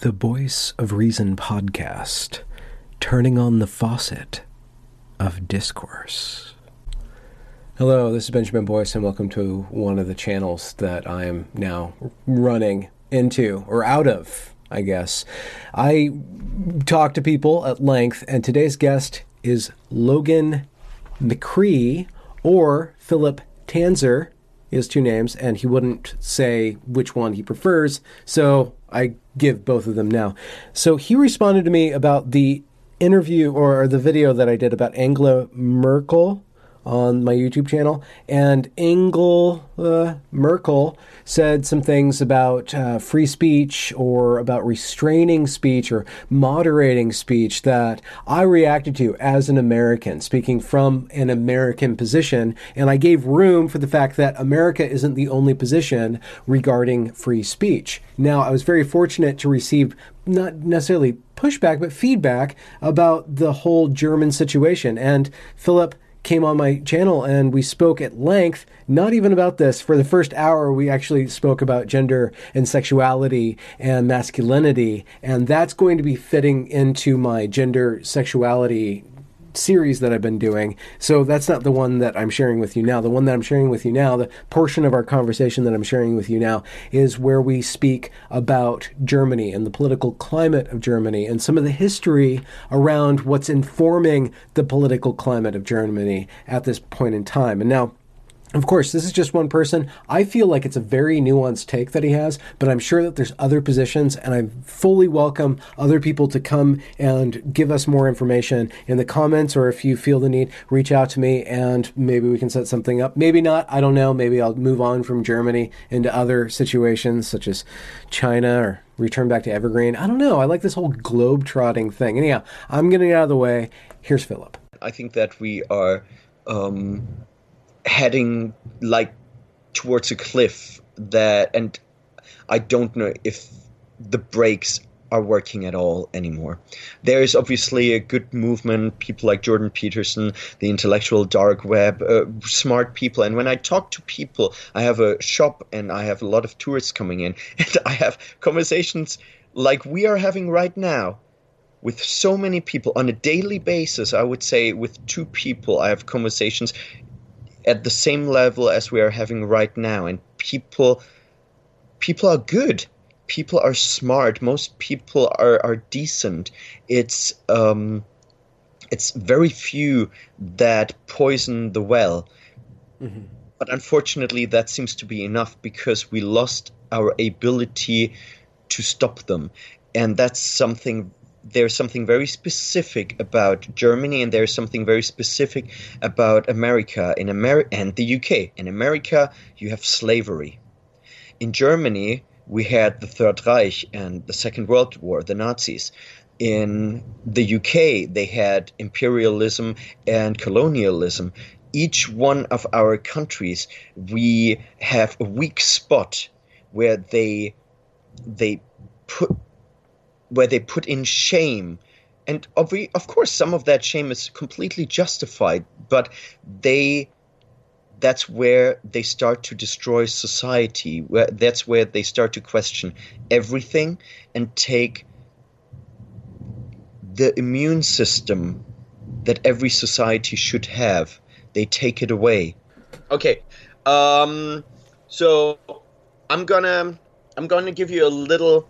The Voice of Reason podcast, turning on the faucet of discourse. Hello, this is Benjamin Boyce, and welcome to one of the channels that I am now running into, or out of, I guess. I talk to people at length, and today's guest is Logan McCree or Philip Tanzer. Has two names, and he wouldn't say which one he prefers, so I give both of them now. So he responded to me about the interview or the video that I did about Angela Merkel on my YouTube channel, and Angel uh, Merkel said some things about uh, free speech or about restraining speech or moderating speech that I reacted to as an American, speaking from an American position, and I gave room for the fact that America isn't the only position regarding free speech. Now, I was very fortunate to receive not necessarily pushback, but feedback about the whole German situation. And Philip came on my channel and we spoke at length, not even about this. For the first hour, we actually spoke about gender and sexuality and masculinity. And that's going to be fitting into my gender sexuality series that I've been doing. So that's not the one that I'm sharing with you now. The one that I'm sharing with you now, the portion of our conversation that I'm sharing with you now, is where we speak about Germany and the political climate of Germany and some of the history around what's informing the political climate of Germany at this point in time. And now, of course, this is just one person. I feel like it's a very nuanced take that he has, but I'm sure that there's other positions, and I fully welcome other people to come and give us more information in the comments, or if you feel the need, reach out to me and maybe we can set something up. Maybe not. I don't know. Maybe I'll move on from Germany into other situations such as China or return back to Evergreen. I don't know. I like this whole globe trotting thing. Anyhow, I'm getting out of the way. Here's Philip. I think that we are. Um heading like towards a cliff that and I don't know if the brakes are working at all anymore. There is obviously a good movement, people like Jordan Peterson, the intellectual dark web, uh, smart people. And when I talk to people, I have a shop and I have a lot of tourists coming in, and I have conversations like we are having right now with so many people on a daily basis. I would say with two people, I have conversations at the same level as we are having right now. And people people are good. People are smart. Most people are are decent. It's um it's very few that poison the well. Mm-hmm. but unfortunately that seems to be enough because we lost our ability to stop them. And that's something there's something very specific about Germany and there's something very specific about America in America and the UK. In America, you have slavery. In Germany, we had the Third Reich and the Second World War, the Nazis. In the UK, they had imperialism and colonialism. Each one of our countries, we have a weak spot where they they put where they put in shame. And of, course some of that shame is completely justified but they that's where they start to destroy society where that's where they start to question everything and take the immune system that every society should have. They take it away. Okay um so i'm gonna i'm gonna give you a little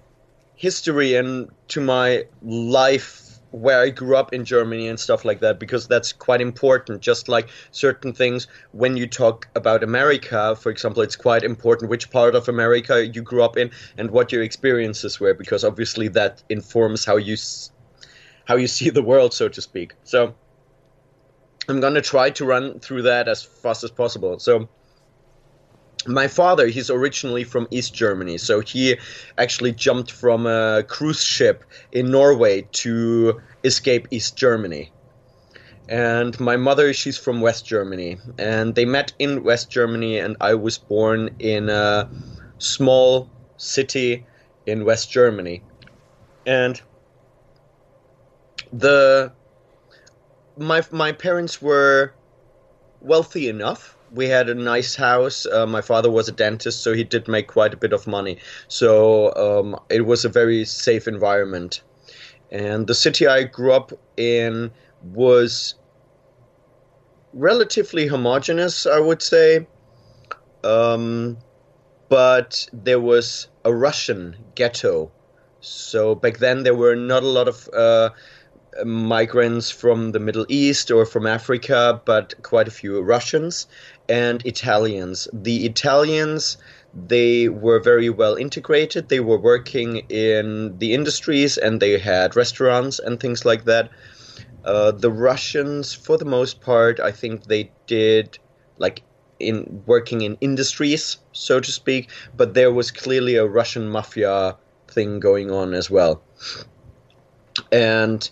history and to my life where I grew up in Germany and stuff like that because that's quite important. Just like certain things, when you talk about America, for example, it's quite important which part of America you grew up in and what your experiences were because obviously that informs how you how you see the world, so to speak. So I'm gonna try to run through that as fast as possible. So my father he's originally from east germany so he actually jumped from a cruise ship in norway to escape east germany. And my mother she's from west germany and they met in west germany and i was born in a small city in west germany. And the my my parents were wealthy enough We had a nice house. Uh, my father was a dentist, so he did make quite a bit of money. So um, it was a very safe environment. And the city I grew up in was relatively homogenous, I would say. Um, but there was a Russian ghetto. So back then there were not a lot of uh, migrants from the Middle East or from Africa, but quite a few Russians and Italians. The Italians they were very well integrated. They were working in the industries and they had restaurants and things like that. Uh, the Russians, for the most part, I think they did like in working in industries, so to speak, but there was clearly a Russian mafia thing going on as well. And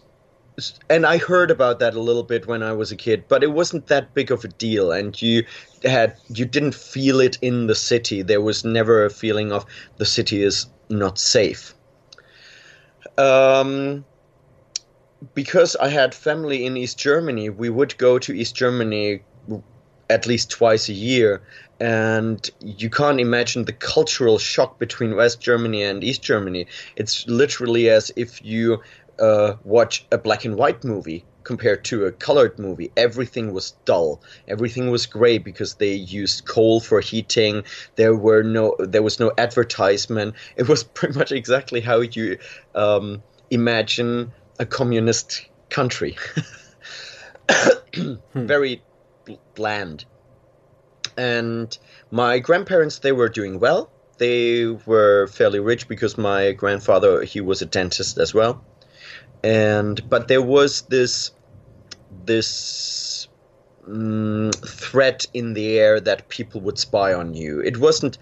and I heard about that a little bit when I was a kid, but it wasn't that big of a deal and you had you didn't feel it in the city. There was never a feeling of the city is not safe. Um because I had family in East Germany, we would go to East Germany at least twice a year. And you can't imagine the cultural shock between West Germany and East Germany. It's literally as if you uh, watch a black and white movie compared to a colored movie. Everything was dull. Everything was gray because they used coal for heating. There were no, there was no advertisement. It was pretty much exactly how you um, imagine a communist country. Very bland. And my grandparents, they were doing well. They were fairly rich because my grandfather, he was a dentist as well. And but there was this this mm, threat in the air that people would spy on you. It wasn't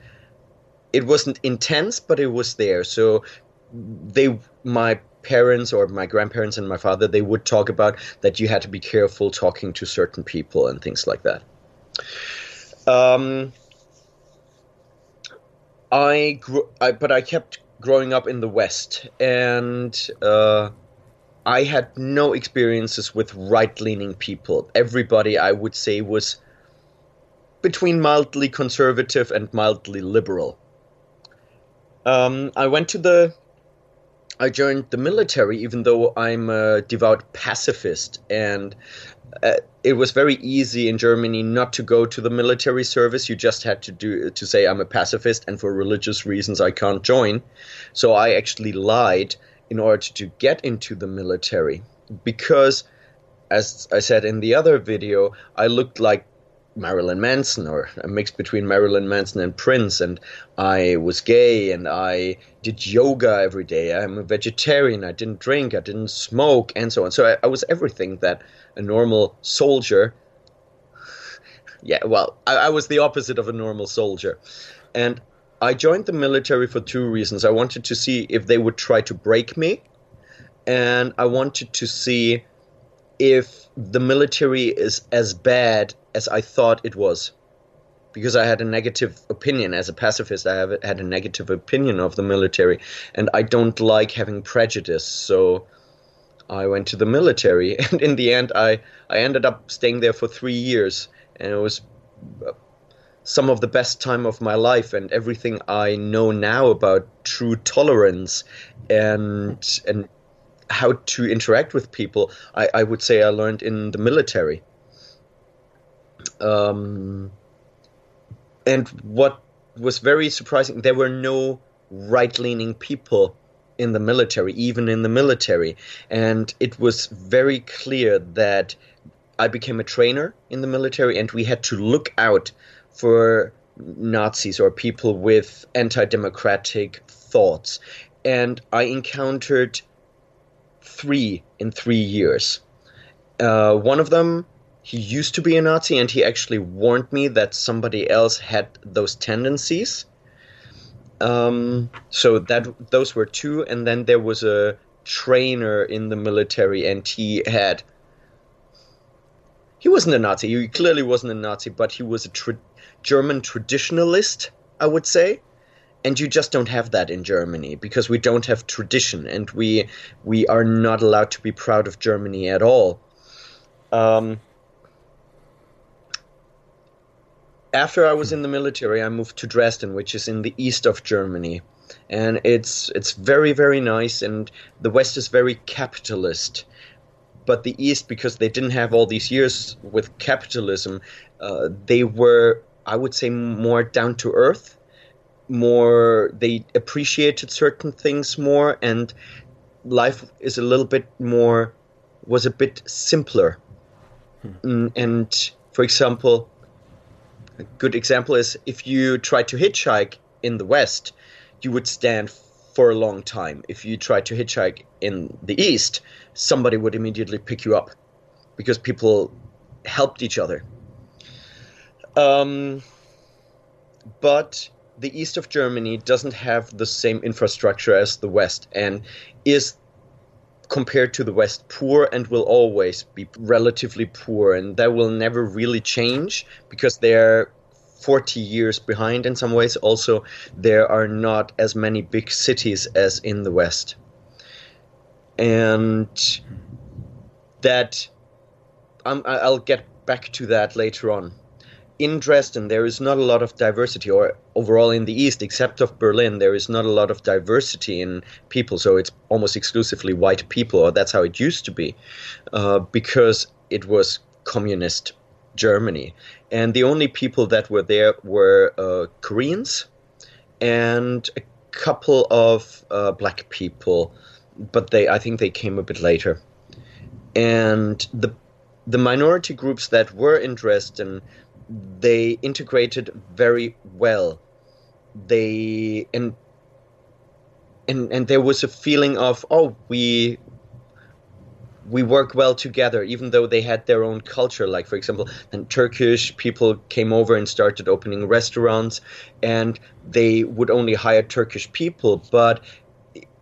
it wasn't intense, but it was there. So they my parents or my grandparents and my father they would talk about that you had to be careful talking to certain people and things like that um, I grew I, but I kept growing up in the west and uh, I had no experiences with right-leaning people everybody I would say was between mildly conservative and mildly liberal um, I went to the I joined the military, even though I'm a devout pacifist, and uh, it was very easy in Germany not to go to the military service. You just had to do to say I'm a pacifist, and for religious reasons I can't join. So I actually lied in order to get into the military because, as I said in the other video, I looked like Marilyn Manson or a mix between Marilyn Manson and Prince, and I was gay and I did yoga every day. I'm a vegetarian. I didn't drink. I didn't smoke, and so on. So I, I was everything that a normal soldier. Yeah, well, I, I was the opposite of a normal soldier, and I joined the military for two reasons. I wanted to see if they would try to break me, and I wanted to see if the military is as bad as I thought it was. Because I had a negative opinion as a pacifist, I have had a negative opinion of the military, and I don't like having prejudice. So I went to the military, and in the end, I I ended up staying there for three years, and it was some of the best time of my life, and everything I know now about true tolerance and and how to interact with people, I, I would say I learned in the military. Um, and what was very surprising, there were no right leaning people in the military, even in the military. And it was very clear that I became a trainer in the military, and we had to look out for Nazis or people with anti democratic thoughts. And I encountered three in three years. Uh, one of them, he used to be a Nazi, and he actually warned me that somebody else had those tendencies. Um, so that those were two, and then there was a trainer in the military, and he had. He wasn't a Nazi. He clearly wasn't a Nazi, but he was a tra- German traditionalist, I would say and you just don't have that in Germany because we don't have tradition and we we are not allowed to be proud of Germany at all. Um, after I was in the military, I moved to Dresden, which is in the east of Germany, and it's it's very very nice. And the West is very capitalist, but the East, because they didn't have all these years with capitalism, uh, they were, I would say, more down to earth. More, they appreciated certain things more, and life is a little bit more, was a bit simpler. Hmm. And for example, a good example is if you try to hitchhike in the West, you would stand for a long time. If you try to hitchhike in the East, somebody would immediately pick you up because people helped each other. Um, but the east of Germany doesn't have the same infrastructure as the west and is compared to the west poor and will always be relatively poor and that will never really change because they're 40 years behind in some ways also there are not as many big cities as in the west and that um, I'll get back to that later on. In Dresden, there is not a lot of diversity, or overall in the East, except of Berlin, there is not a lot of diversity in people. So it's almost exclusively white people, or that's how it used to be, uh, because it was communist Germany. And the only people that were there were uh, Koreans and a couple of uh, black people but they I think they came a bit later. And the the minority groups that were in Dresden, they integrated very well. They and and and there was a feeling of oh we we work well together even though they had their own culture like for example then turkish people came over and started opening restaurants and they would only hire turkish people but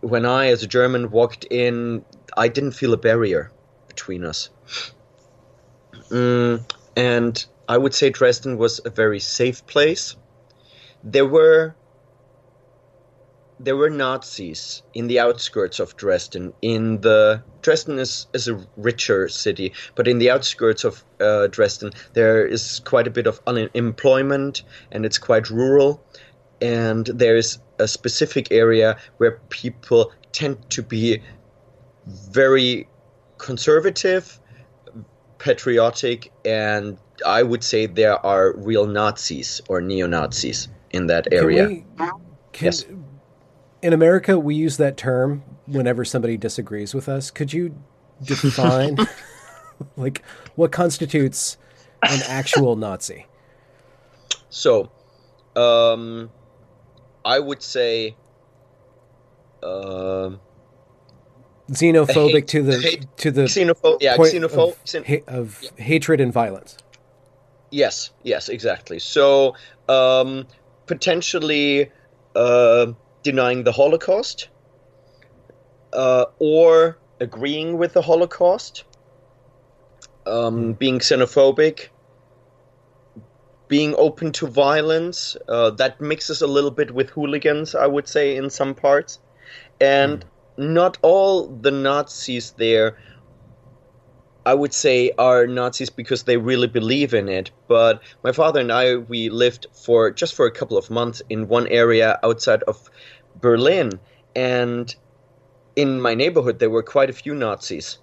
when I, as a German, walked in, I didn't feel a barrier between us. Mm, and I would say Dresden was a very safe place. There were there were Nazis in the outskirts of Dresden. In the Dresden is, is a richer city, but in the outskirts of uh, Dresden, there is quite a bit of unemployment, and it's quite rural. And there is a specific area where people tend to be very conservative, patriotic, and I would say there are real Nazis or neo Nazis in that area. Can we, can, yes. In America, we use that term whenever somebody disagrees with us. Could you define, like, what constitutes an actual Nazi? So, um, I would say uh, xenophobic hate, to the hate, to the xenophobe, yeah, xenophobe of, ha- of yeah. hatred and violence. Yes, yes, exactly. So um, potentially uh, denying the Holocaust uh, or agreeing with the Holocaust, um, being xenophobic, being open to violence. Uh, that mixes a little bit with hooligans, I would say, in some parts. And mm. not all the Nazis there, I would say, are Nazis because they really believe in it. But my father and I, we lived for just for a couple of months in one area outside of Berlin. And in my neighborhood, there were quite a few Nazis.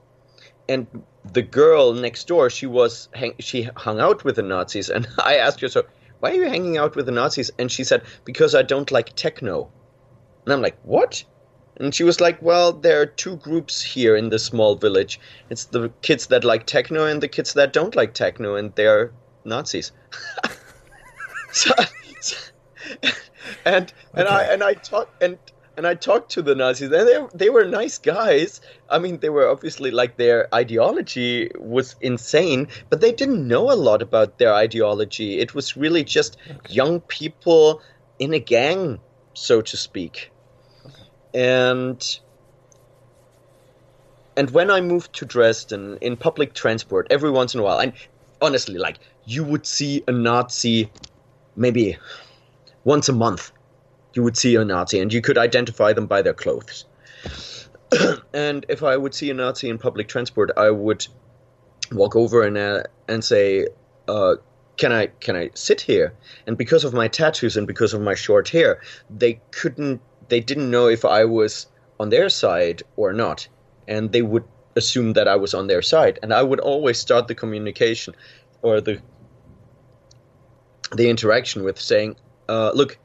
And the girl next door, she was hang- she hung out with the Nazis, and I asked her, "So, why are you hanging out with the Nazis?" And she said, "Because I don't like techno." And I'm like, "What?" And she was like, "Well, there are two groups here in this small village. It's the kids that like techno and the kids that don't like techno, and they're Nazis." so, so, and and okay. I and I taught and and I talked to the Nazis, and they they were nice guys. I mean, they were obviously like their ideology was insane, but they didn't know a lot about their ideology. It was really just okay. young people in a gang, so to speak. And and when I moved to Dresden in public transport, every once in a while, and honestly, like you would see a Nazi maybe once a month you would see a Nazi and you could identify them by their clothes. and if I would see a Nazi in public transport, I would walk over and uh, and say, uh, can I can I sit here? And because of my tattoos and because of my short hair, they couldn't they didn't know if I was on their side or not. And they would assume that I was on their side. And I would always start the communication or the the interaction with saying, uh, look,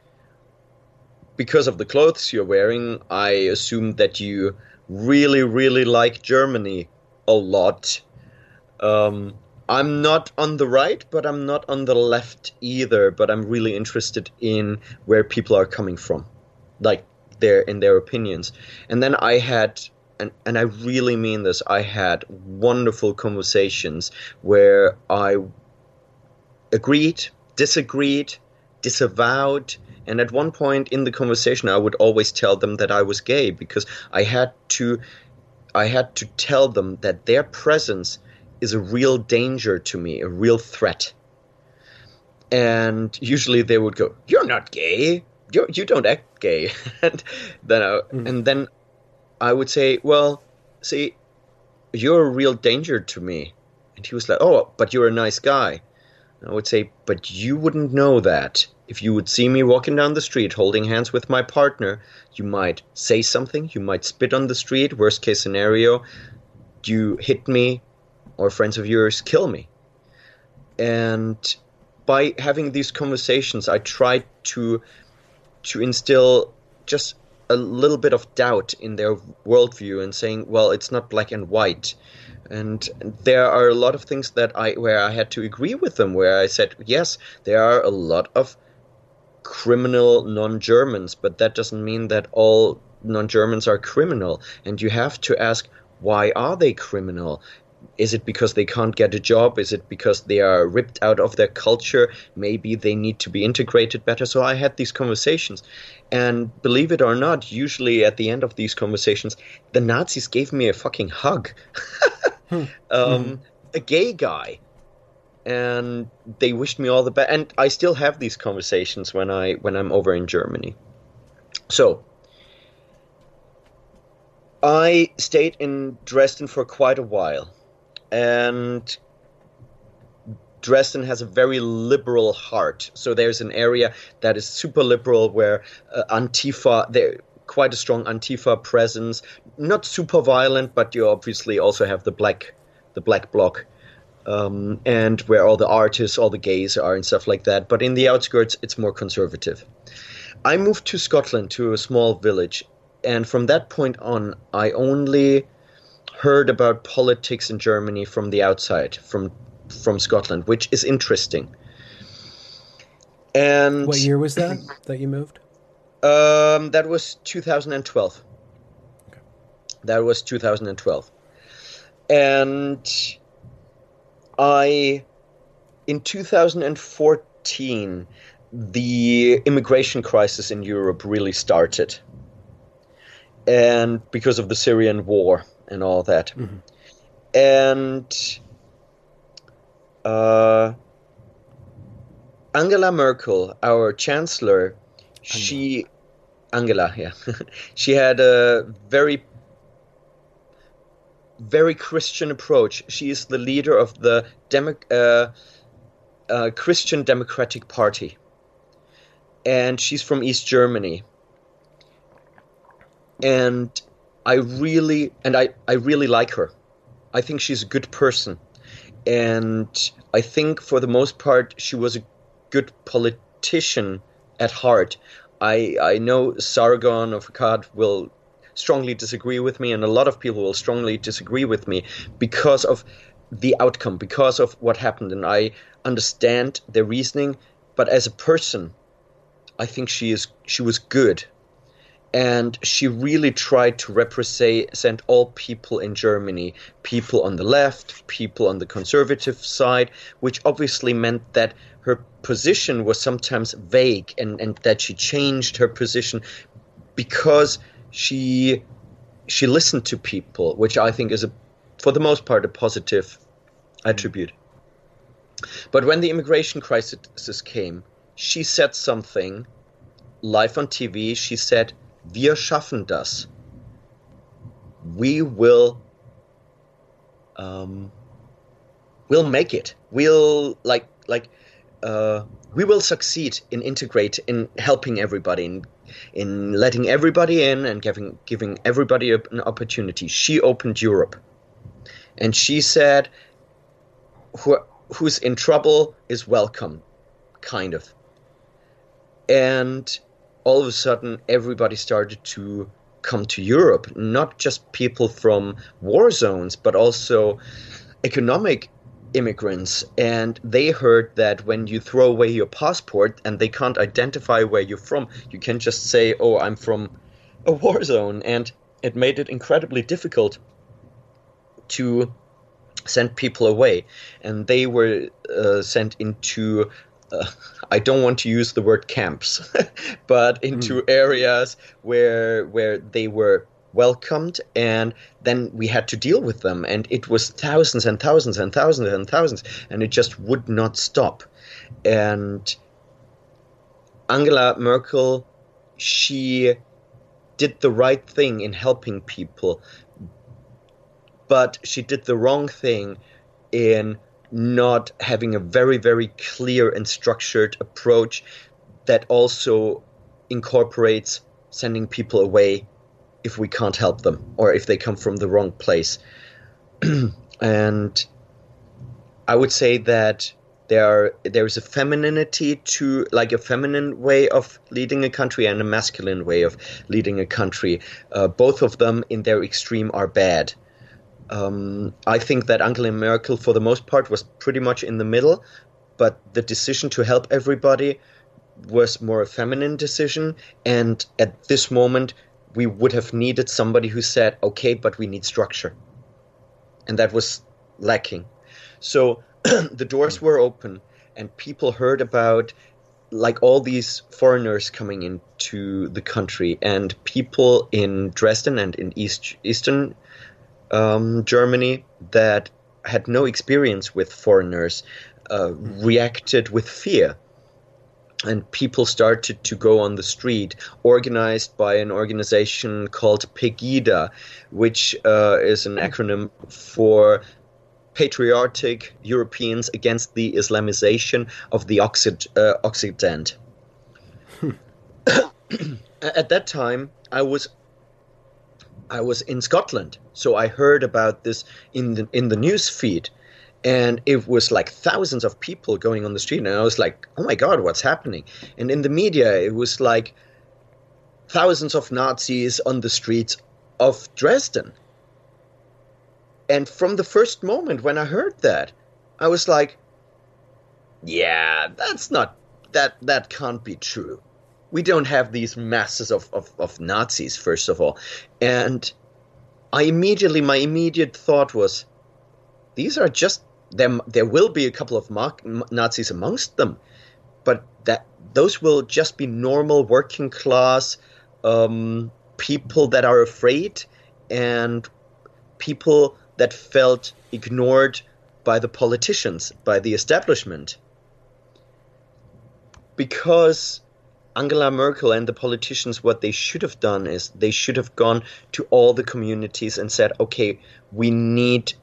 because of the clothes you're wearing, I assume that you really, really like Germany a lot. Um, I'm not on the right, but I'm not on the left either. But I'm really interested in where people are coming from, like their in their opinions. And then I had, and and I really mean this, I had wonderful conversations where I agreed, disagreed, disavowed. And at one point in the conversation, I would always tell them that I was gay because I had to, I had to tell them that their presence is a real danger to me, a real threat. And usually they would go, "You're not gay. You're, you don't act gay." and then, I, mm. and then I would say, "Well, see, you're a real danger to me." And he was like, "Oh, but you're a nice guy." And I would say, "But you wouldn't know that. If you would see me walking down the street holding hands with my partner, you might say something. You might spit on the street. Worst case scenario, you hit me or friends of yours kill me. And by having these conversations, I try to to instill just a little bit of doubt in their worldview and saying, well, it's not black and white. And there are a lot of things that I where I had to agree with them, where I said, yes, there are a lot of criminal non-Germans, but that doesn't mean that all non-Germans are criminal. And you have to ask, why are they criminal? Is it because they can't get a job? Is it because they are ripped out of their culture? Maybe they need to be integrated better. So I had these conversations. And believe it or not, usually at the end of these conversations, the Nazis gave me a fucking hug. hmm. um, hmm. A gay guy. And they wished me all the best. And I still have these conversations when I when I'm over in Germany. So I stayed in Dresden for quite a while and Dresden has a very liberal heart. So there's an area that is super liberal where uh, Antifa, there quite a strong Antifa presence. Not super violent, but you obviously also have the black, the black bloc, um, and where all the artists, all the gays are and stuff like that. But in the outskirts, it's more conservative. I moved to Scotland to a small village, and from that point on, I only heard about politics in Germany from the outside, from from Scotland, which is interesting. And what year was that that you moved? Um, that was 2012. Okay. That was 2012, and I, in 2014, the immigration crisis in Europe really started, and because of the Syrian war and all that. Mm-hmm. And uh, Angela Merkel, our chancellor, Angela. she Angela, yeah, she had a very very Christian approach. She is the leader of the Demo- uh, uh, Christian Democratic Party, and she's from East Germany. And I really and I, I really like her. I think she's a good person. And I think for the most part she was a good politician at heart. I I know Sargon of Akkad will strongly disagree with me and a lot of people will strongly disagree with me because of the outcome, because of what happened and I understand their reasoning, but as a person I think she is she was good and she really tried to represent all people in Germany people on the left, people on the conservative side, which obviously meant that her position was sometimes vague and, and that she changed her position because she she listened to people, which I think is a for the most part a positive mm. attribute. But when the immigration crisis came, she said something live on TV. She said, wir schaffen das. We will um, we'll make it. We'll like like uh, we will succeed in integrate in helping everybody in in letting everybody in and giving giving everybody an opportunity. She opened Europe, and she said, Who, "Who's in trouble is welcome," kind of. And all of a sudden, everybody started to come to Europe. Not just people from war zones, but also economic immigrants and they heard that when you throw away your passport and they can't identify where you're from you can just say oh i'm from a war zone and it made it incredibly difficult to send people away and they were uh, sent into uh, I don't want to use the word camps, but into mm. areas where where they were welcomed and then we had to deal with them and it was thousands and thousands and thousands and thousands and it just would not stop and angela merkel she did the right thing in helping people but she did the wrong thing in not having a very very clear and structured approach that also incorporates sending people away if we can't help them or if they come from the wrong place. and I would say that there there's a femininity to like a feminine way of leading a country and a masculine way of leading a country. Uh, both of them, in their extreme, are bad. Um, I think that Angela Merkel, for the most part, was pretty much in the middle, but the decision to help everybody was more a feminine decision. And at this moment, we would have needed somebody who said, okay, but we need structure. And that was lacking. So the doors were open and people heard about like all these foreigners coming into the country and people in Dresden and in East Eastern um, Germany that had no experience with foreigners uh, reacted with fear and people started to go on the street, organized by an organization called Pegida, which uh, is an acronym for Patriotic Europeans Against the Islamization of the Occid- uh, Occident. At that time, I was I was in Scotland, so I heard about this in the in the news feed and it was like thousands of people going on the street and i was like oh my god what's happening? And in the media it was like thousands of nazis on the streets of dresden. And from the first moment when i heard that i was like yeah that's not that that can't be true we don't have these masses of, of, of nazis first of all and i immediately my immediate thought was these are just there there will be a couple of Nazis amongst them, but that those will just be normal working class um, people that are afraid and people that felt ignored by the politicians, by the establishment. Because Angela Merkel and the politicians, what they should have done is they should have gone to all the communities and said, okay, we need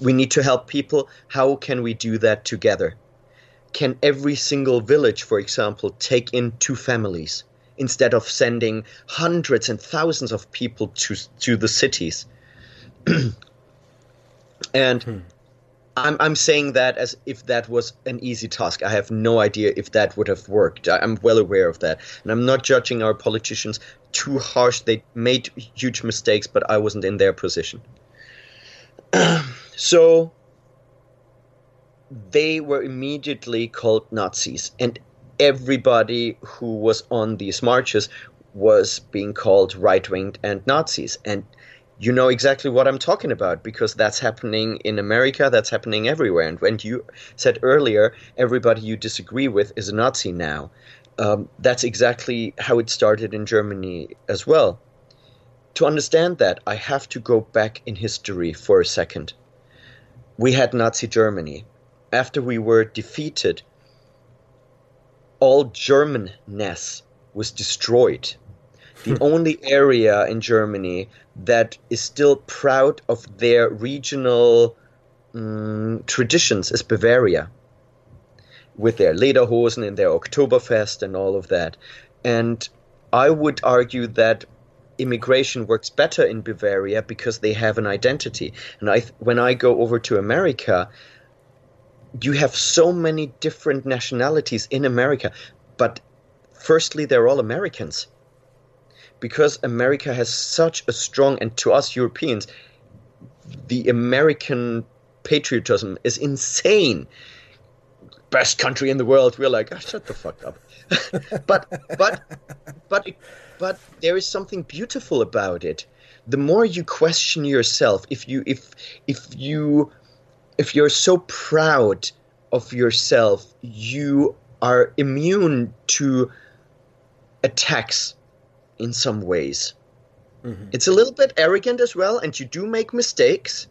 we need to help people. How can we do that together? Can every single village, for example, take in two families instead of sending hundreds and thousands of people to to the cities? and hmm. I'm I'm saying that as if that was an easy task. I have no idea if that would have worked. I'm well aware of that, and I'm not judging our politicians too harsh. They made huge mistakes, but I wasn't in their position. So they were immediately called Nazis, and everybody who was on these marches was being called right winged and Nazis. And you know exactly what I'm talking about because that's happening in America, that's happening everywhere. And when you said earlier, everybody you disagree with is a Nazi now, um, that's exactly how it started in Germany as well. To understand that, I have to go back in history for a second we had Nazi Germany. After we were defeated, all Germanness was destroyed. The only area in Germany that is still proud of their regional um, traditions is Bavaria. with their Lederhosen and their Oktoberfest and all of that. And I would argue that immigration works better in Bavaria because they have an identity. And I, when I go over to America, you have so many different nationalities in America, but firstly, they're all Americans. Because America has such a strong, and to us Europeans, the American patriotism is insane. Best country in the world. We're like, oh, shut the fuck up. but but but but there is something beautiful about it. The more you question yourself, if you if if you if you're so proud of yourself, you are immune to attacks in some ways. Mm-hmm. It's a little bit arrogant as well, and you do make mistakes,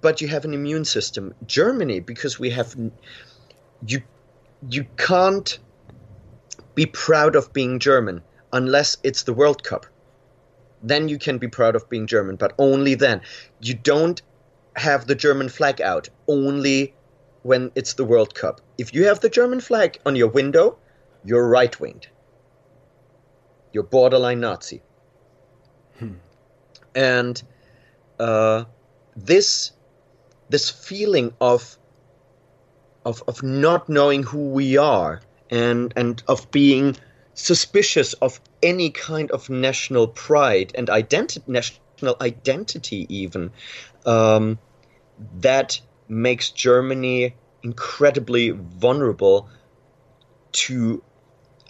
but you have an immune system. Germany, because we have you, you can't be proud of being German unless it's the World Cup. Then you can be proud of being German, but only then. You don't have the German flag out only when it's the World Cup. If you have the German flag on your window, you're right winged. You're borderline Nazi. Hmm. And uh, this this feeling of of of not knowing who we are and and of being suspicious of any kind of national pride and identity national identity even um, that makes Germany incredibly vulnerable to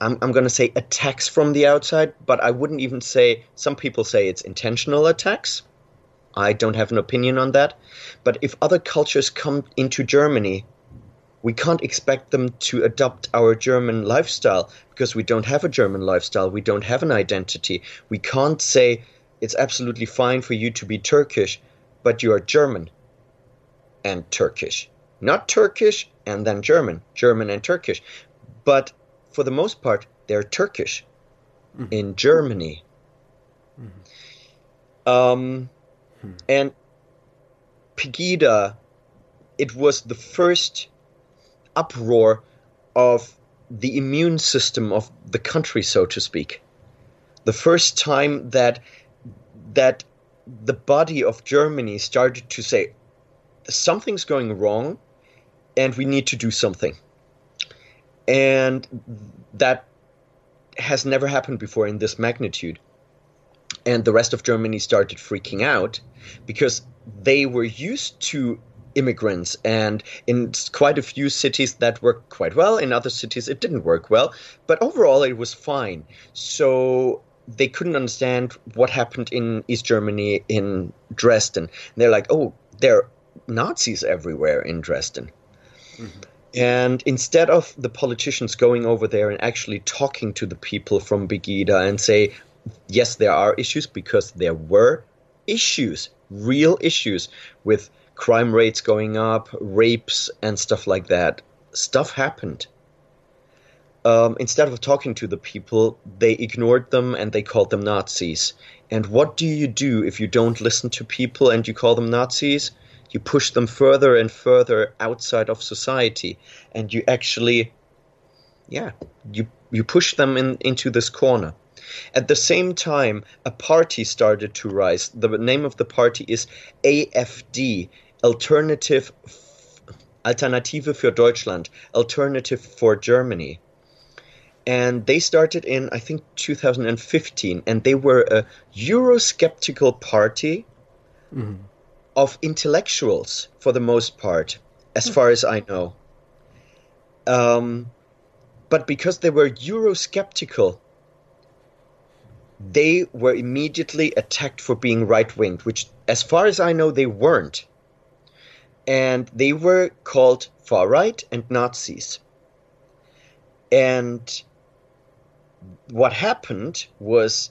I'm, I'm going to say attacks from the outside, but I wouldn't even say some people say it's intentional attacks. I don't have an opinion on that. But if other cultures come into Germany, we can't expect them to adopt our German lifestyle because we don't have a German lifestyle. We don't have an identity. We can't say it's absolutely fine for you to be Turkish, but you are German and Turkish. Not Turkish and then German, German and Turkish. But for the most part, they're Turkish mm-hmm. in Germany. Mm-hmm. Um, hmm. And Pegida, it was the first uproar of the immune system of the country, so to speak. The first time that that the body of Germany started to say something's going wrong and we need to do something. And that has never happened before in this magnitude. And the rest of Germany started freaking out because they were used to immigrants. And in quite a few cities that worked quite well in other cities it didn't work well. But overall it was fine. So they couldn't understand what happened in east germany in dresden. And they're like oh there are nazis everywhere in dresden. Mm-hmm. And instead of the politicians going over there and actually talking to the people from Pegida and say, yes, there are issues because there were issues, real issues with crime rates going up, rapes, and stuff like that. Stuff happened. Um, instead of talking to the people, they ignored them and they called them Nazis. And what do you do if you don't listen to people and you call them Nazis? You push them further and further outside of society and you actually yeah you you push them in, into this corner. At the same time a party started to rise. The name of the party is afd alternative alternative für deutschland alternative for germany. And they started in i think 2015 and they were a eurosceptical party. Mm-hmm of intellectuals for the most part, as far as I know. Um, but because they were Eurosceptical, they were immediately attacked for being right winged, which, as far as I know, they weren't. And they were called far right and Nazis. And what happened was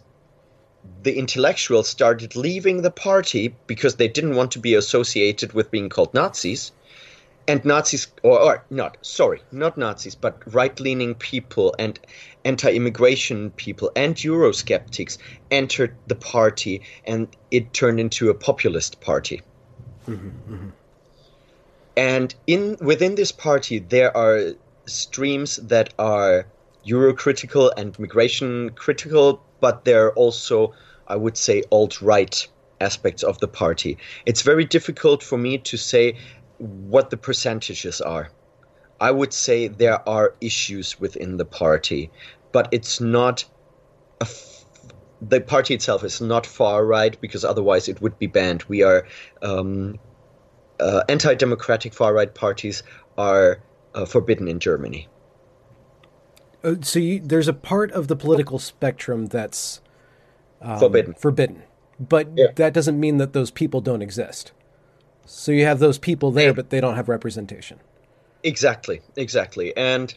the intellectuals started leaving the party because they didn't want to be associated with being called Nazis. And Nazis, or, or not, sorry, not Nazis, but right leaning people and anti immigration people and Eurosceptics entered the party and it turned into a populist party. Mm-hmm. And in within this party, there are streams that are Eurocritical and migration critical, but there are also, I would say, alt right aspects of the party. It's very difficult for me to say what the percentages are. I would say there are issues within the party, but it's not the party itself is not far right because otherwise it would be banned. We are um, uh, anti-democratic far right parties are uh, forbidden in Germany. Uh, so you, there's a part of the political spectrum that's um, forbidden. Forbidden, but Yeah. that doesn't mean that those people don't exist. So you have those people there, Yeah. but they don't have representation. Exactly, exactly. And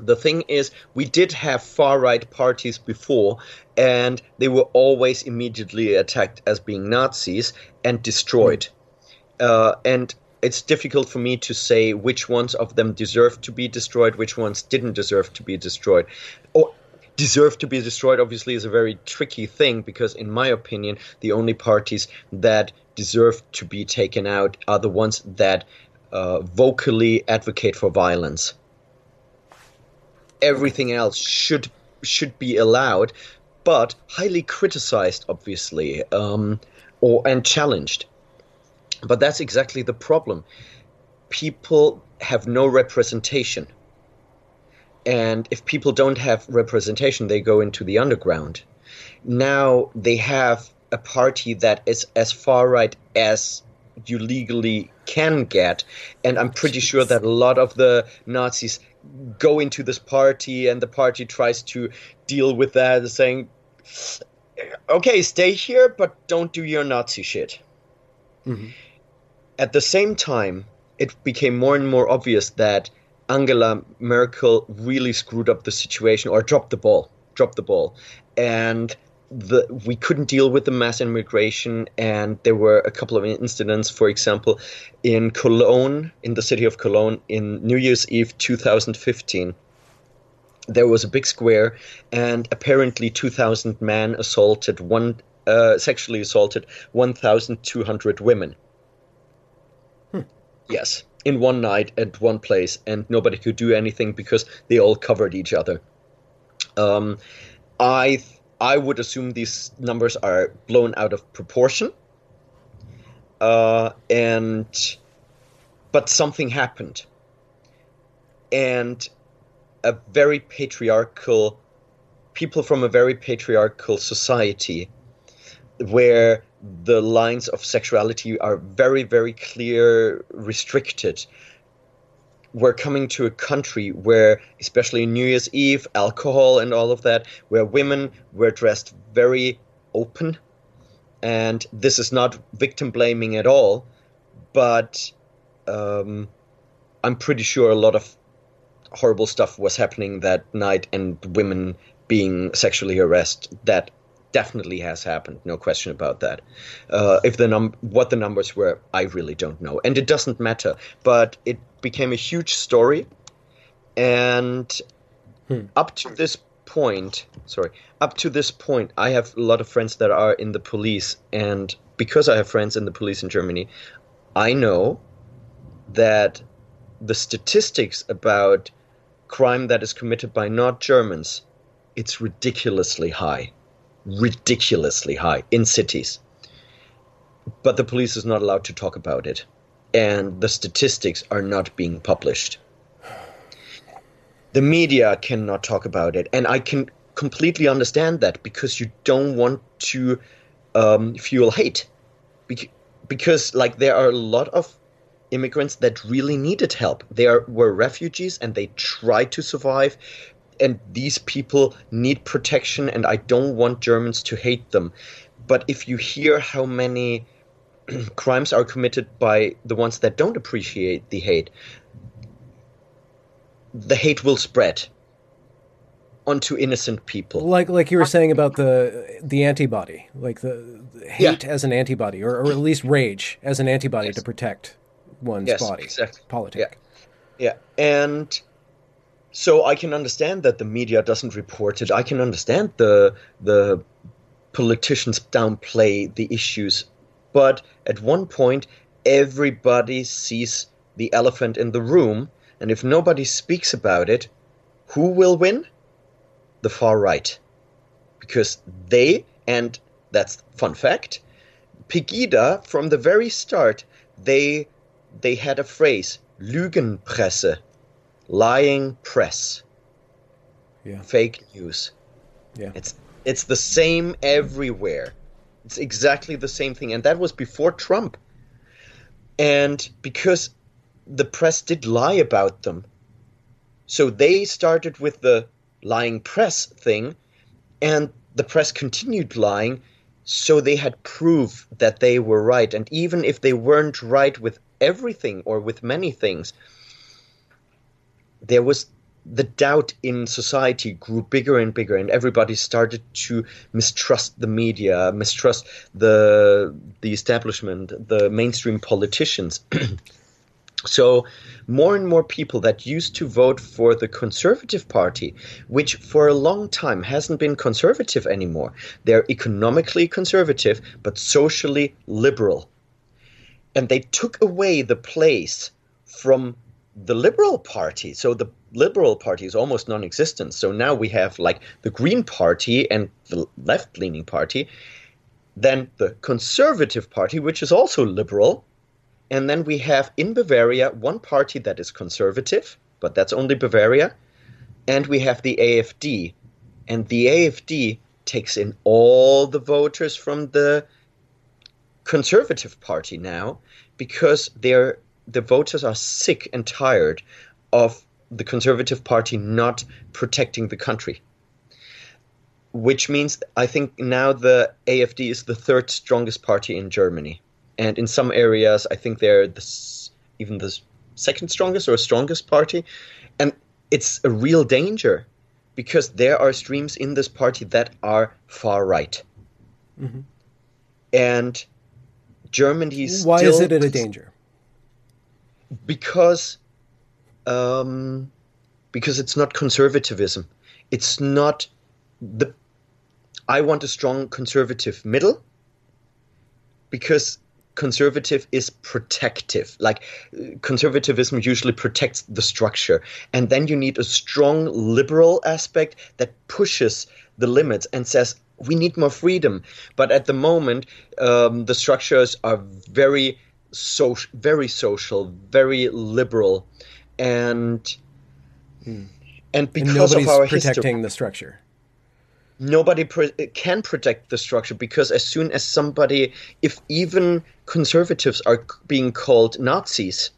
the thing is, we did have far right parties before, and they were always immediately attacked as being Nazis and destroyed. Uh, and it's difficult for me to say which ones of them deserved to be destroyed, which ones didn't deserve to be destroyed. Or deserve to be destroyed obviously is a very tricky thing because in my opinion the only parties that deserve to be taken out are the ones that uh, vocally advocate for violence everything else should should be allowed but highly criticized obviously um, or and challenged but that's exactly the problem people have no representation and if people don't have representation, they go into the underground. Now they have a party that is as far right as you legally can get, and I'm pretty sure that a lot of the Nazis go into this party, and the party tries to deal with that, saying, "Okay, stay here, but don't do your Nazi shit." Mm-hmm. At the same time, it became more and more obvious that Angela Merkel really screwed up the situation or dropped the ball, dropped the ball, and the we couldn't deal with the mass immigration, and there were a couple of incidents. For example, in Cologne, in the city of Cologne, in New Year's Eve 2015, there was a big square, and apparently 2,000 men assaulted one, uh, sexually assaulted 1,200 women. Yes, in one night at one place, and nobody could do anything because they all covered each other. Um, I I would assume these numbers are blown out of proportion, uh, and but something happened, and a very patriarchal people from a very patriarchal society where the lines of sexuality are very, very clear, restricted. We're coming to a country where, especially New Year's Eve, alcohol and all of that, where women were dressed very open. And this is not victim blaming at all, but um, I'm pretty sure a lot of horrible stuff was happening that night and women being sexually harassed that definitely has happened no question about that. Uh, if the num what the numbers were i really don't know. And it doesn't matter but it became a huge story. And up to this point sorry up to this point i have a lot of friends that are in the police. And because i have friends in the police in germany i know that the statistics about crime that is committed by not germans it's ridiculously high ridiculously high in cities. But the police is not allowed to talk about it. And the statistics are not being published. The media cannot talk about it. And I can completely understand that because you don't want to um, fuel hate. Bec- because, like, there are a lot of immigrants that really needed help. They are, were refugees and they tried to survive and these people need protection and I don't want Germans to hate them. But if you hear how many crimes are committed by the ones that don't appreciate the hate, the hate will spread onto innocent people. Like like you were saying about the the antibody, like the, the hate as an antibody, or, or at least rage as an antibody Yes. to protect one's Yes, body. exactly. Politic. Yeah, and so I can understand that the media doesn't report it. I can understand the the politicians downplay the issues, but at one point, everybody sees the elephant in the room And if nobody speaks about it, who will win? The far right. Because they, and that's fun fact, Pegida from the very start, they they had a phrase, Lügenpresse, lying press. Yeah. Fake news. Yeah. It's it's the same everywhere. It's exactly the same thing and that was before Trump. And because the press did lie about them. So they started with the lying press thing and the press continued lying so they had proof that they were right and even if they weren't right with everything or with many things there was the doubt in society grew bigger and bigger and everybody started to mistrust the media mistrust the the establishment the mainstream politicians. So more and more people that used to vote for the conservative party which for a long time hasn't been conservative anymore they're economically conservative but socially liberal. And they took away the place from the liberal party so the liberal party is almost non-existent. So now we have like the green party and the left-leaning party then the conservative party which is also liberal and then we have in bavaria one party that is conservative but that's only bavaria and we have the afd and the afd takes in all the voters from the conservative party now because they're the voters are sick and tired of the Conservative Party not protecting the country. Which means I think now the AFD is the third strongest party in Germany. And in some areas, I think they're the, even the second strongest or strongest party. And it's a real danger because there are streams in this party that are far right. Mm-hmm. And Germany's. Why is it a danger? Because um, because it's not conservatism. It's not the. I want a strong conservative middle. Because conservative is protective. Like conservatism usually protects the structure, and then you need a strong liberal aspect that pushes the limits and says we need more freedom. But at the moment, um, the structures are very social, very social, very liberal and hmm. and because and of our protecting history, the structure. Nobody can protect the structure because as soon as somebody, if even conservatives are being called Nazis,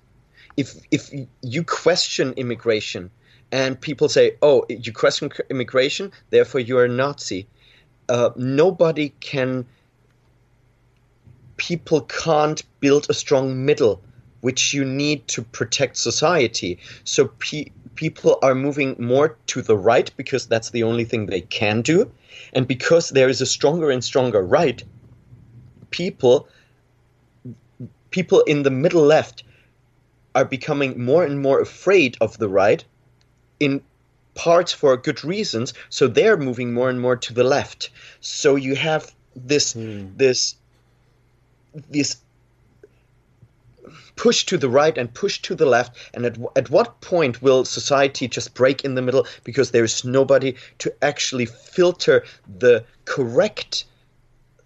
if if you question immigration and people say, "Oh, you question immigration, therefore you are a Nazi," uh, nobody can. People can't build a strong middle which you need to protect society. So pe- people are moving more to the right because that's the only thing they can do. And because there is a stronger and stronger right, people people in the middle left are becoming more and more afraid of the right in parts for good reasons so they're moving more and more to the left so you have this hmm. this this push to the right and push to the left and at, at what point will society just break in the middle because there's nobody to actually filter the correct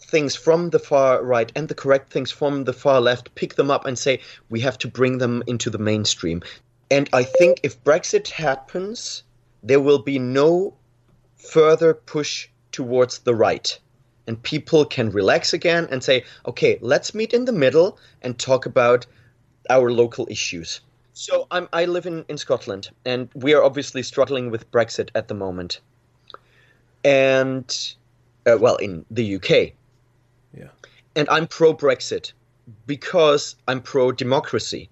things from the far right and the correct things from the far left pick them up and say we have to bring them into the mainstream. And i think if brexit happens there will be no further push towards the right and people can relax again and say okay let's meet in the middle and talk about our local issues. So I'm, I live in, in Scotland, and we are obviously struggling with Brexit at the moment. And, uh, well, in the UK. Yeah. And I'm pro Brexit because I'm pro democracy.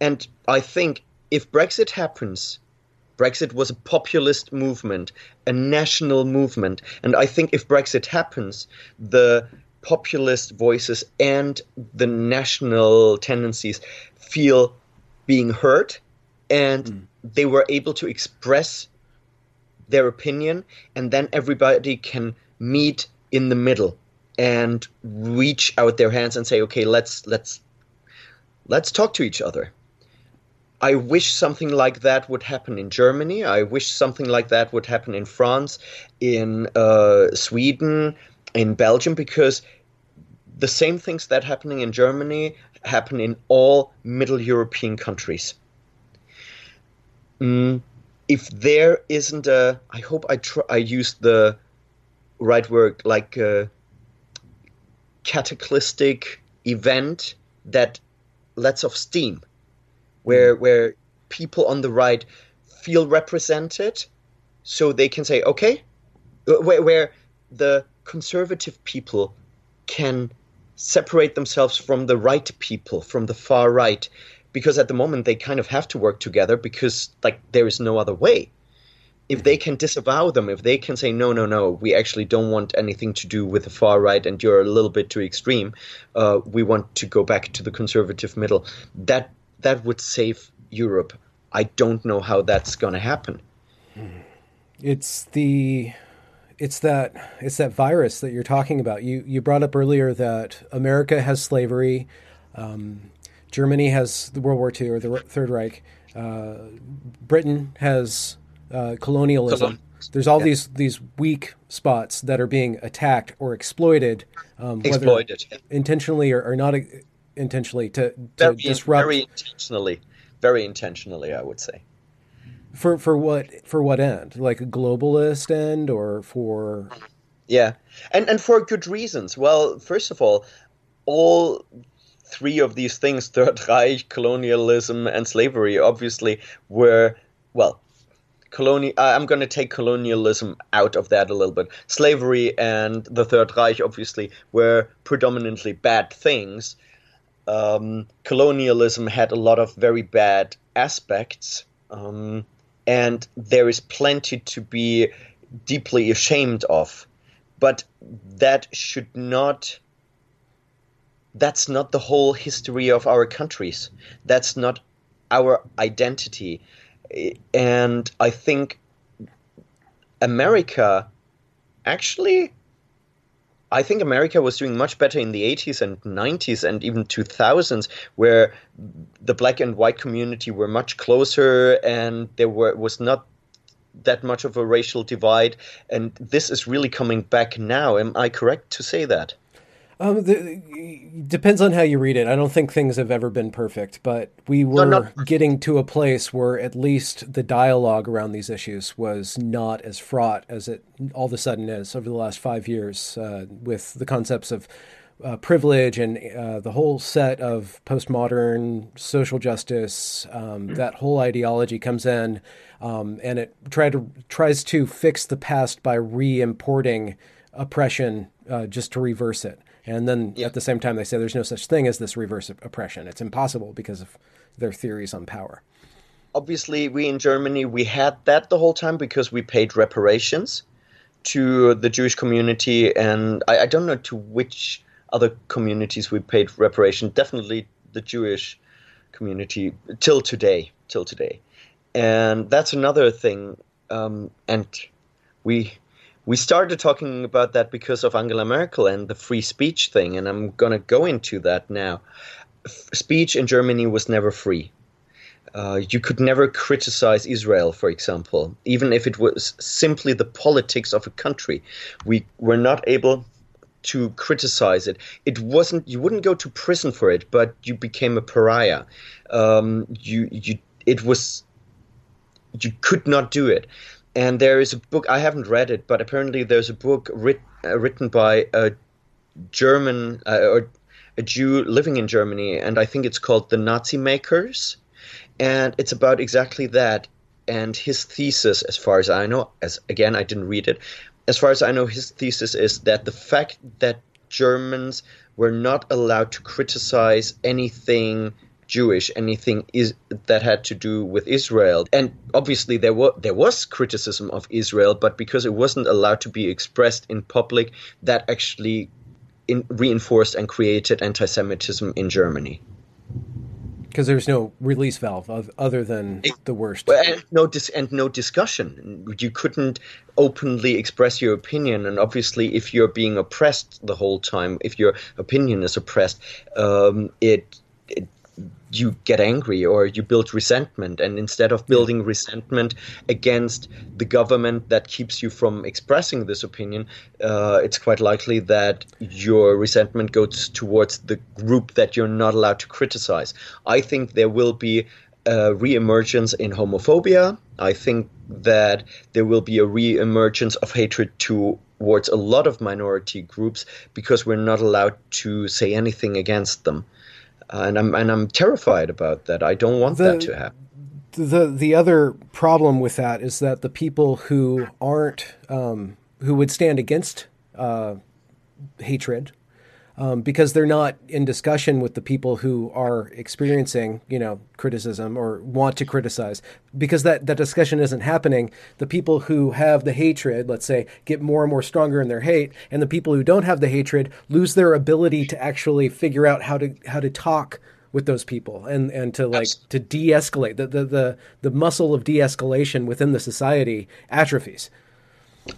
And I think if Brexit happens, Brexit was a populist movement, a national movement. And I think if Brexit happens, the populist voices and the national tendencies feel being heard and mm. they were able to express their opinion and then everybody can meet in the middle and reach out their hands and say okay let's let's let's talk to each other I wish something like that would happen in Germany. I wish something like that would happen in France, in uh, Sweden, in Belgium, because the same things that happening in Germany happen in all Middle European countries. Mm, if there isn't a, I hope I try, I used the right word, like a cataclysmic event that lets off steam, where mm. where people on the right feel represented, so they can say, okay, uh, where, where the conservative people can separate themselves from the right people, from the far right, because at the moment they kind of have to work together because like there is no other way. If mm. they can disavow them, if they can say no, no, no, we actually don't want anything to do with the far right, and you're a little bit too extreme. Uh, we want to go back to the conservative middle. That that would save Europe. I don't know how that's going to happen. It's the it's that it's that virus that you're talking about. You you brought up earlier that America has slavery, um, Germany has the World War II or the Third Reich, uh, Britain has uh, colonialism. There's all yeah. these these weak spots that are being attacked or exploited, um, exploited intentionally or, or not intentionally to, to very, disrupt. Very intentionally, very intentionally, I would say. For for what for what end? Like a globalist end or for? Yeah, and and for good reasons. Well, first of all, all three of these things Third Reich, colonialism, and slavery obviously were, well, colonial. Uh, I'm going to take colonialism out of that a little bit. Slavery and the Third Reich obviously were predominantly bad things. Um, colonialism had a lot of very bad aspects. Um, and there is plenty to be deeply ashamed of. But that should not. That's not the whole history of our countries. That's not our identity. And I think America actually I think America was doing much better in the 80s and 90s and even 2000s, where the black and white community were much closer and there were, was not that much of a racial divide. And this is really coming back now. Am I correct to say that? Um, the, depends on how you read it. I don't think things have ever been perfect, but we were no, getting to a place where at least the dialogue around these issues was not as fraught as it all of a sudden is over the last five years, uh, with the concepts of uh, privilege and uh, the whole set of postmodern social justice. Um, that whole ideology comes in, um, and it try to tries to fix the past by re-importing oppression uh, just to reverse it. And then yeah. at the same time, they say there's no such thing as this reverse oppression. It's impossible because of their theories on power. Obviously, we in Germany we had that the whole time because we paid reparations to the Jewish community, and I, I don't know to which other communities we paid reparation. Definitely the Jewish community till today, till today, and that's another thing. Um, and we we started talking about that because of Angela Merkel and the free speech thing, and I'm going to go into that now. F- speech in Germany was never free. Uh, you could never criticize Israel, for example, even if it was simply the politics of a country. We were not able to criticize it. It wasn't. You wouldn't go to prison for it, but you became a pariah. Um, you you. It was. You could not do it and there is a book I haven't read it, but apparently there's a book writ, uh, written by a German uh, or a Jew living in Germany, and I think it's called "The Nazi Makers," and it's about exactly that. And his thesis, as far as I know, as again I didn't read it, as far as I know, his thesis is that the fact that Germans were not allowed to criticize anything Jewish, anything is that had to do with Israel. And obviously there was there was criticism of Israel, but because it wasn't allowed to be expressed in public, that actually in, reinforced and created anti-Semitism in Germany. Because there's no release valve of, other than the worst. And no, dis- and no discussion. You couldn't openly express your opinion. And obviously, if you're being oppressed the whole time, if your opinion is oppressed, um, it, it you get angry or you build resentment. And instead of building resentment against the government that keeps you from expressing this opinion, uh, it's quite likely that your resentment goes towards the group that you're not allowed to criticize. I think there will be a re-emergence in homophobia. I think that there will be a re-emergence of hatred towards a lot of minority groups because we're not allowed to say anything against them and I'm and I'm terrified about that. I don't want the, that to happen. The the other problem with that is that the people who aren't um, who would stand against uh, hatred um, because they're not in discussion with the people who are experiencing, you know, criticism or want to criticize. Because that, that discussion isn't happening, the people who have the hatred, let's say, get more and more stronger in their hate, and the people who don't have the hatred lose their ability to actually figure out how to how to talk with those people and and to like to de-escalate the the the, the muscle of de-escalation within the society atrophies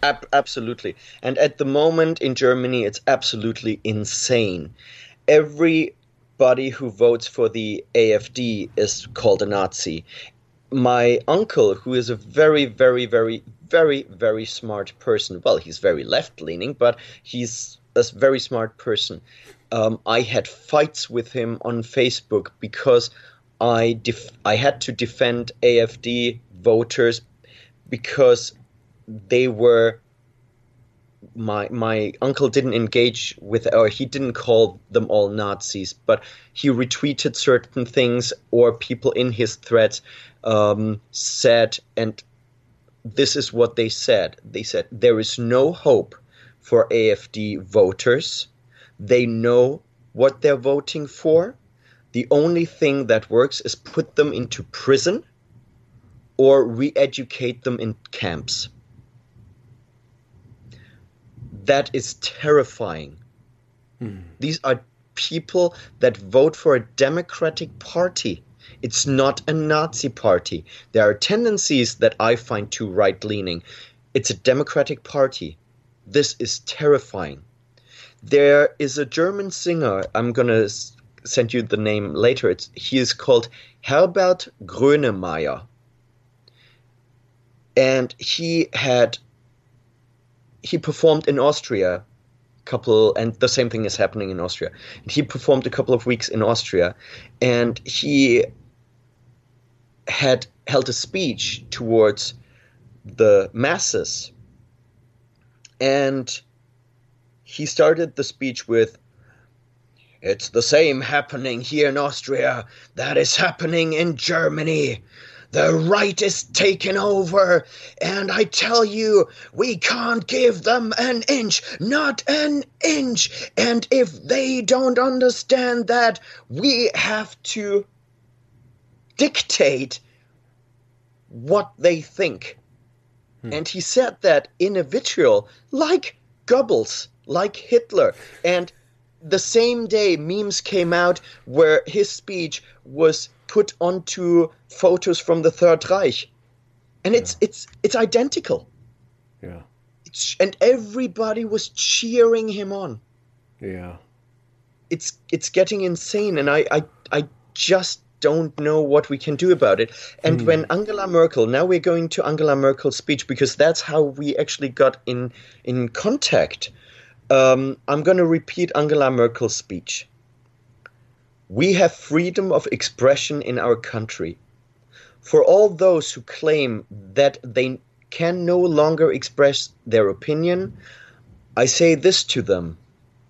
Ab- absolutely. And at the moment in Germany, it's absolutely insane. Everybody who votes for the AFD is called a Nazi. My uncle, who is a very, very, very, very, very smart person, well, he's very left leaning, but he's a very smart person. Um, I had fights with him on Facebook because I def- I had to defend AFD voters because they were my my uncle didn't engage with or he didn't call them all Nazis, but he retweeted certain things or people in his threads um, said, and this is what they said. They said there is no hope for AFD voters. They know what they're voting for. The only thing that works is put them into prison or re-educate them in camps that is terrifying. Mm. These are people that vote for a Democratic Party. It's not a Nazi party. There are tendencies that I find too right leaning. It's a Democratic Party. This is terrifying. There is a German singer, I'm going to send you the name later. It's, he is called Herbert Grönemeyer. And he had he performed in Austria couple and the same thing is happening in Austria. He performed a couple of weeks in Austria and he had held a speech towards the masses and he started the speech with it's the same happening here in Austria that is happening in Germany. The right is taken over, and I tell you, we can't give them an inch, not an inch. And if they don't understand that, we have to dictate what they think. Hmm. And he said that in a vitriol, like Goebbels, like Hitler. And the same day, memes came out where his speech was put onto photos from the Third Reich, and it's yeah. it's it's identical. Yeah. It's, and everybody was cheering him on. Yeah. It's it's getting insane, and I I I just don't know what we can do about it. And mm. when Angela Merkel, now we're going to Angela Merkel's speech because that's how we actually got in in contact. Um, I'm going to repeat Angela Merkel's speech. We have freedom of expression in our country. For all those who claim that they can no longer express their opinion, I say this to them.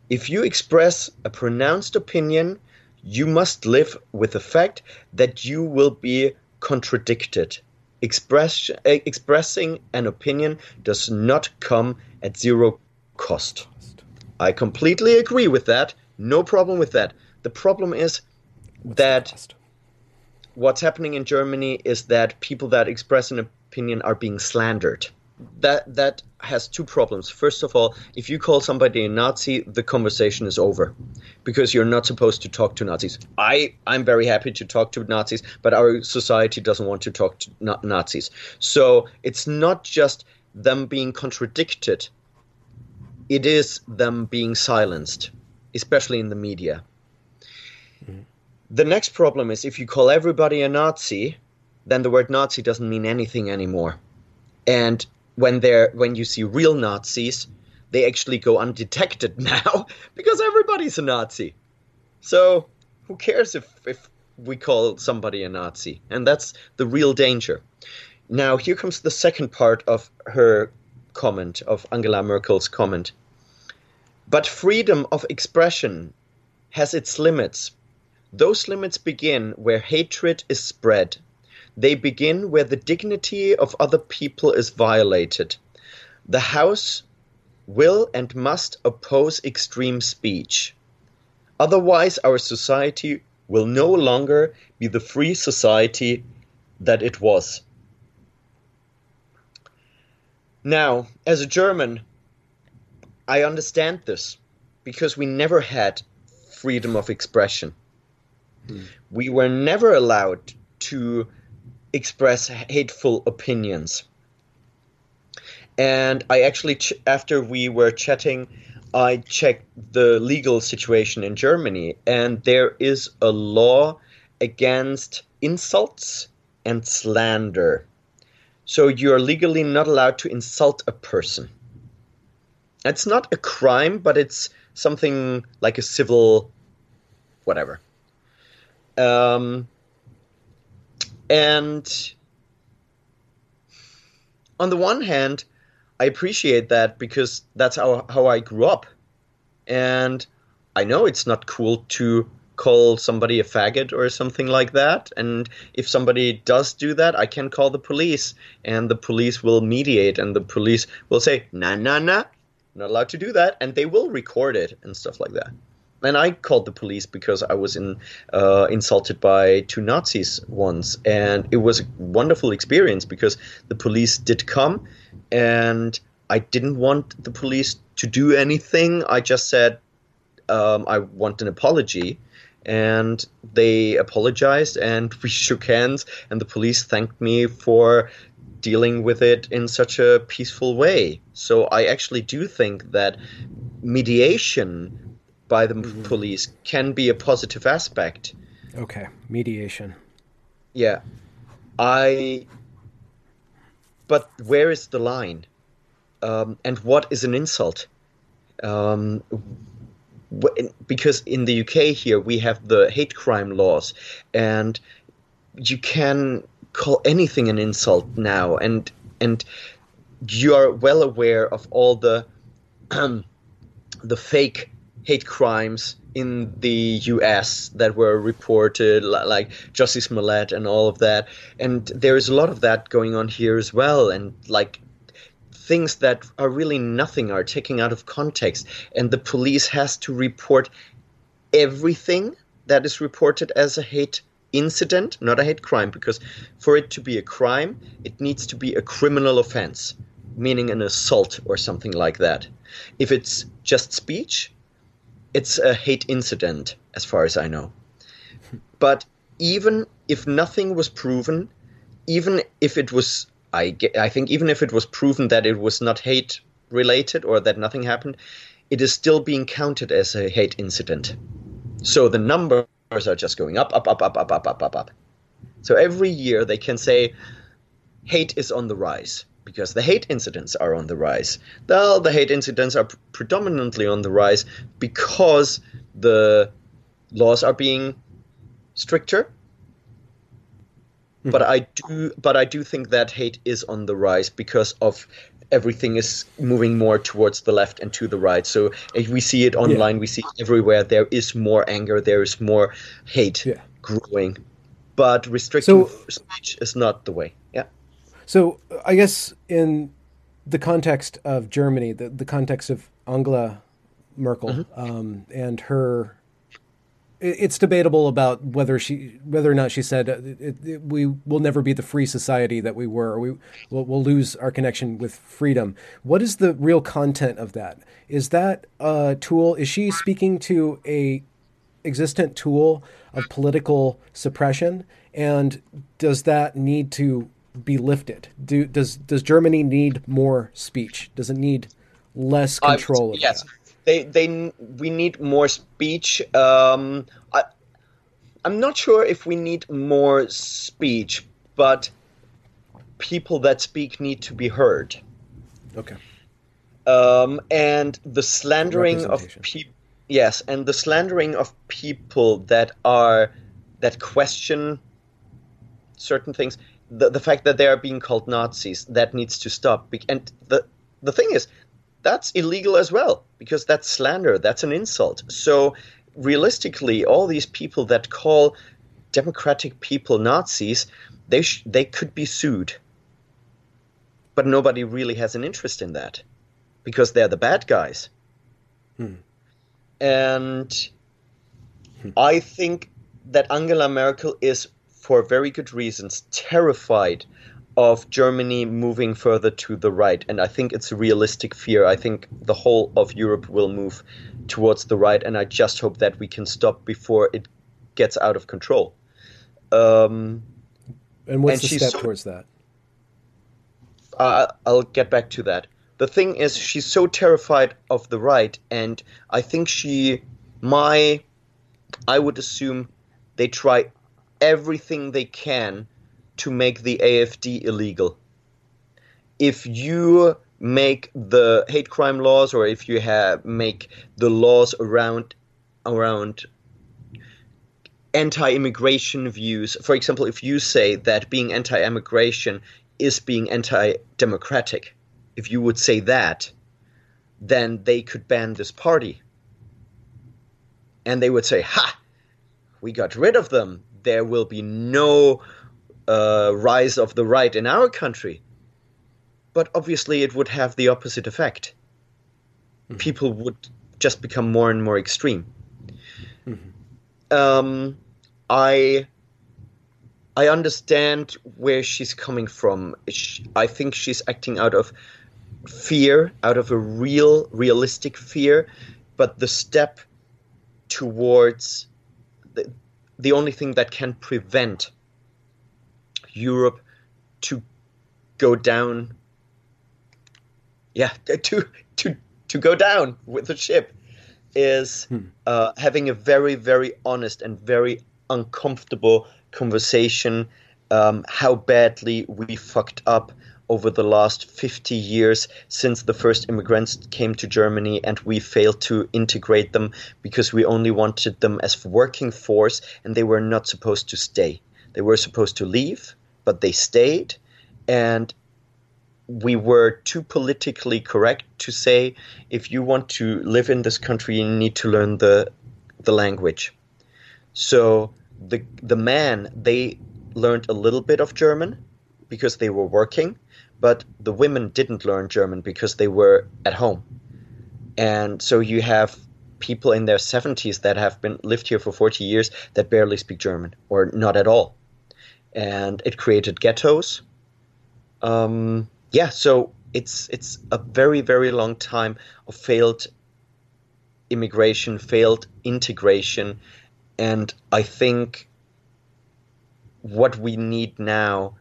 If you express a pronounced opinion, you must live with the fact that you will be contradicted. Express, expressing an opinion does not come at zero cost. I completely agree with that. No problem with that. The problem is What's that what's happening in Germany is that people that express an opinion are being slandered. That that has two problems. First of all, if you call somebody a Nazi, the conversation is over because you're not supposed to talk to Nazis. I I'm very happy to talk to Nazis, but our society doesn't want to talk to Nazis. So it's not just them being contradicted. It is them being silenced, especially in the media The next problem is if you call everybody a Nazi, then the word Nazi doesn't mean anything anymore. And when they're when you see real Nazis, they actually go undetected now because everybody's a Nazi. So who cares if, if we call somebody a Nazi? And that's the real danger. Now here comes the second part of her comment, of Angela Merkel's comment. But freedom of expression has its limits. Those limits begin where hatred is spread. They begin where the dignity of other people is violated. The House will and must oppose extreme speech. Otherwise, our society will no longer be the free society that it was. Now, as a German, I understand this because we never had freedom of expression. Mm. We were never allowed to express hateful opinions. And I actually, after we were chatting, I checked the legal situation in Germany, and there is a law against insults and slander. So you're legally not allowed to insult a person. It's not a crime, but it's something like a civil whatever. Um, and on the one hand, I appreciate that because that's how, how I grew up. And I know it's not cool to call somebody a faggot or something like that. And if somebody does do that, I can call the police, and the police will mediate, and the police will say, nah, nah, nah, not allowed to do that, and they will record it and stuff like that. And I called the police because I was in, uh, insulted by two Nazis once, and it was a wonderful experience because the police did come, and I didn't want the police to do anything. I just said um, I want an apology, and they apologized and we shook hands and the police thanked me for dealing with it in such a peaceful way. So i actually do think that mediation by the mm-hmm. police can be a positive aspect. Okay mediation. Yeah. I but where is the line? Um, and what is an insult? Um, because in the UK here we have the hate crime laws, and you can call anything an insult now, and and you are well aware of all the um, the fake hate crimes in the US that were reported, like Jussie Smollett and all of that. And there is a lot of that going on here as well. And like things that are really nothing are taken out of context, and the police has to report everything that is reported as a hate incident, not a hate crime, because for it to be a crime, it needs to be a criminal offense, meaning an assault or something like that. If it's just speech, it's a hate incident, as far as I know. But even if nothing was proven, even if it was I, I think even if it was proven that it was not hate related or that nothing happened, it is still being counted as a hate incident. So the numbers are just going up, up, up, up, up, up, up, up, up. So every year they can say hate is on the rise because the hate incidents are on the rise. Well, the hate incidents are predominantly on the rise because the laws are being stricter mm-hmm. but I do, but I do think that hate is on the rise because of everything is moving more towards the left and to the right. So we see it online, yeah. we see it everywhere. There is more anger, there is more hate yeah. growing, but restricting so, speech is not the way. Yeah. So I guess in the context of Germany, the, the context of Angela Merkel mm-hmm. um, and her it's debatable about whether she whether or not she said uh, it, it, we will never be the free society that we were. we will we'll lose our connection with freedom. What is the real content of that? Is that a tool? Is she speaking to a existent tool of political suppression? And does that need to be lifted? Do does does Germany need more speech? Does it need less control? Uh, yes. That? they they we need more speech. Um, I, I'm not sure if we need more speech, but people that speak need to be heard. Okay. Um, and the slandering of people, yes, and the slandering of people that are that question certain things. The the fact that they are being called Nazis that needs to stop. And the the thing is, that's illegal as well because that's slander. That's an insult. So realistically, all these people that call democratic people Nazis, they sh- they could be sued. But nobody really has an interest in that because they're the bad guys. Hmm. And I think that Angela Merkel is, for very good reasons, terrified of Germany moving further to the right. And I think it's a realistic fear. I think the whole of Europe will move towards the right. And I just hope that we can stop before it gets out of control. Um, And what's And the step so- towards that? uh, I'll get back to that. The thing is, she's so terrified of the right, and I think she, my, I would assume they try everything they can to make the AFD illegal. If you make the hate crime laws, or if you have make the laws around around anti-immigration views, for example, if you say that being anti-immigration is being anti-democratic, if you would say that, then they could ban this party. And they would say, "Ha, we got rid of them. There will be no uh, rise of the right in our country." But obviously, it would have the opposite effect. People would just become more and more extreme. Um, I I understand where she's coming from. Sh I think she's acting out of fear, out of a real, realistic fear. But the step towards the, the only thing that can prevent Europe to go down, yeah, to to to go down with the ship is uh, having a very, very honest and very uncomfortable conversation um, how badly we fucked up over the last 50 years since the first immigrants came to Germany and we failed to integrate them because we only wanted them as working force and they were not supposed to stay. They were supposed to leave, but they stayed and we were too politically correct to say if you want to live in this country you need to learn the the language so the the man they learned a little bit of german because they were working but the women didn't learn german because they were at home. And so you have people in their 70s that have been lived here for 40 years that barely speak german or not at all. And it created ghettos. Um, yeah, so it's it's a very very long time of failed immigration, failed integration, and I think what we need now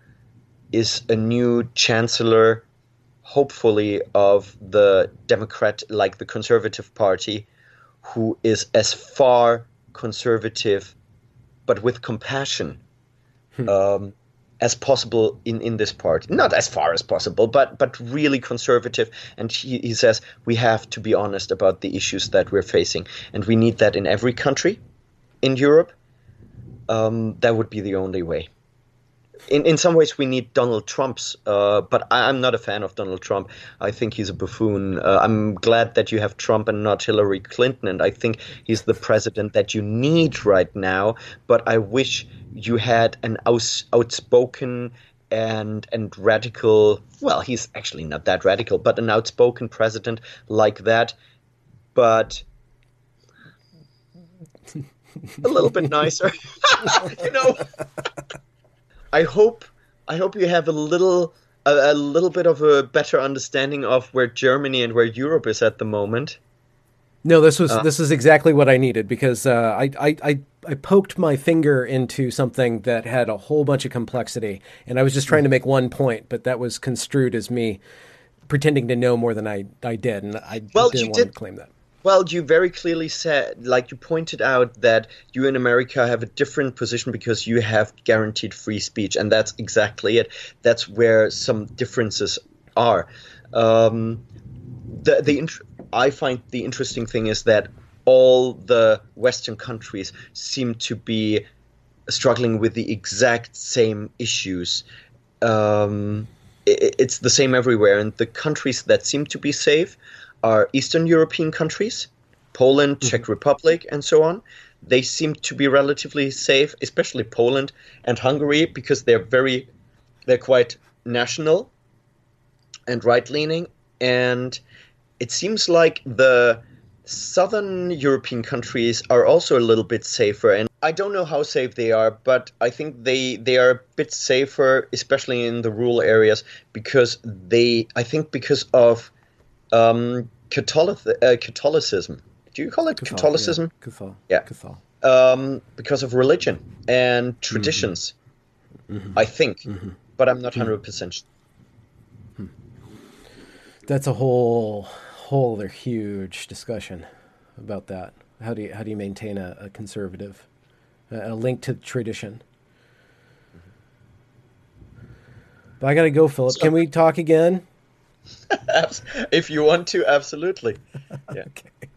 is a new chancellor, hopefully of the Democrat, like the Conservative Party, who is as far conservative, but with compassion. Um, as possible in, in this part. Not as far as possible, but but really conservative. And he, he says we have to be honest about the issues that we're facing, and we need that in every country in Europe. Um, that would be the only way. In in some ways, we need Donald Trump's, uh, but I, I'm not a fan of Donald Trump. I think he's a buffoon. Uh, I'm glad that you have Trump and not Hillary Clinton, and I think he's the president that you need right now. But I wish you had an aus- outspoken and and radical. Well, he's actually not that radical, but an outspoken president like that. But a little bit nicer, you know. I hope I hope you have a little a, a little bit of a better understanding of where Germany and where Europe is at the moment. No, this was Uh, this is exactly what I needed because uh, I, I I I poked my finger into something that had a whole bunch of complexity, and I was just trying to make one point, but that was construed as me pretending to know more than I I did, and I Well, didn't want to claim that. Well, you very clearly said, like you pointed out, that you in America have a different position because you have guaranteed free speech, and that's exactly it. That's where some differences are. Um, the the int- I find the interesting thing is that all the Western countries seem to be struggling with the exact same issues. Um, it, it's the same everywhere, and the countries that seem to be safe are Eastern European countries, Poland, mm-hmm. Czech Republic, and so on. They seem to be relatively safe, especially Poland and Hungary, because they're very, they're quite national and right leaning, and it seems like the southern European countries are also a little bit safer, and I don't know how safe they are, but I think they they are a bit safer, especially in the rural areas, because they I think because of um, Catholic, uh, Catholicism. Do you call it Catholic, Catholicism? Yeah. Catholic. Yeah. Catholic. Um, because of religion and traditions, mm-hmm. I think, mm-hmm. but I'm not 100 percent. sure. Hmm. That's a whole whole other huge discussion about that. How do you how do you maintain a, a conservative, a, a link to tradition? But I got to go, Philip. So, Can we talk again? if you want to, absolutely. Yeah. okay.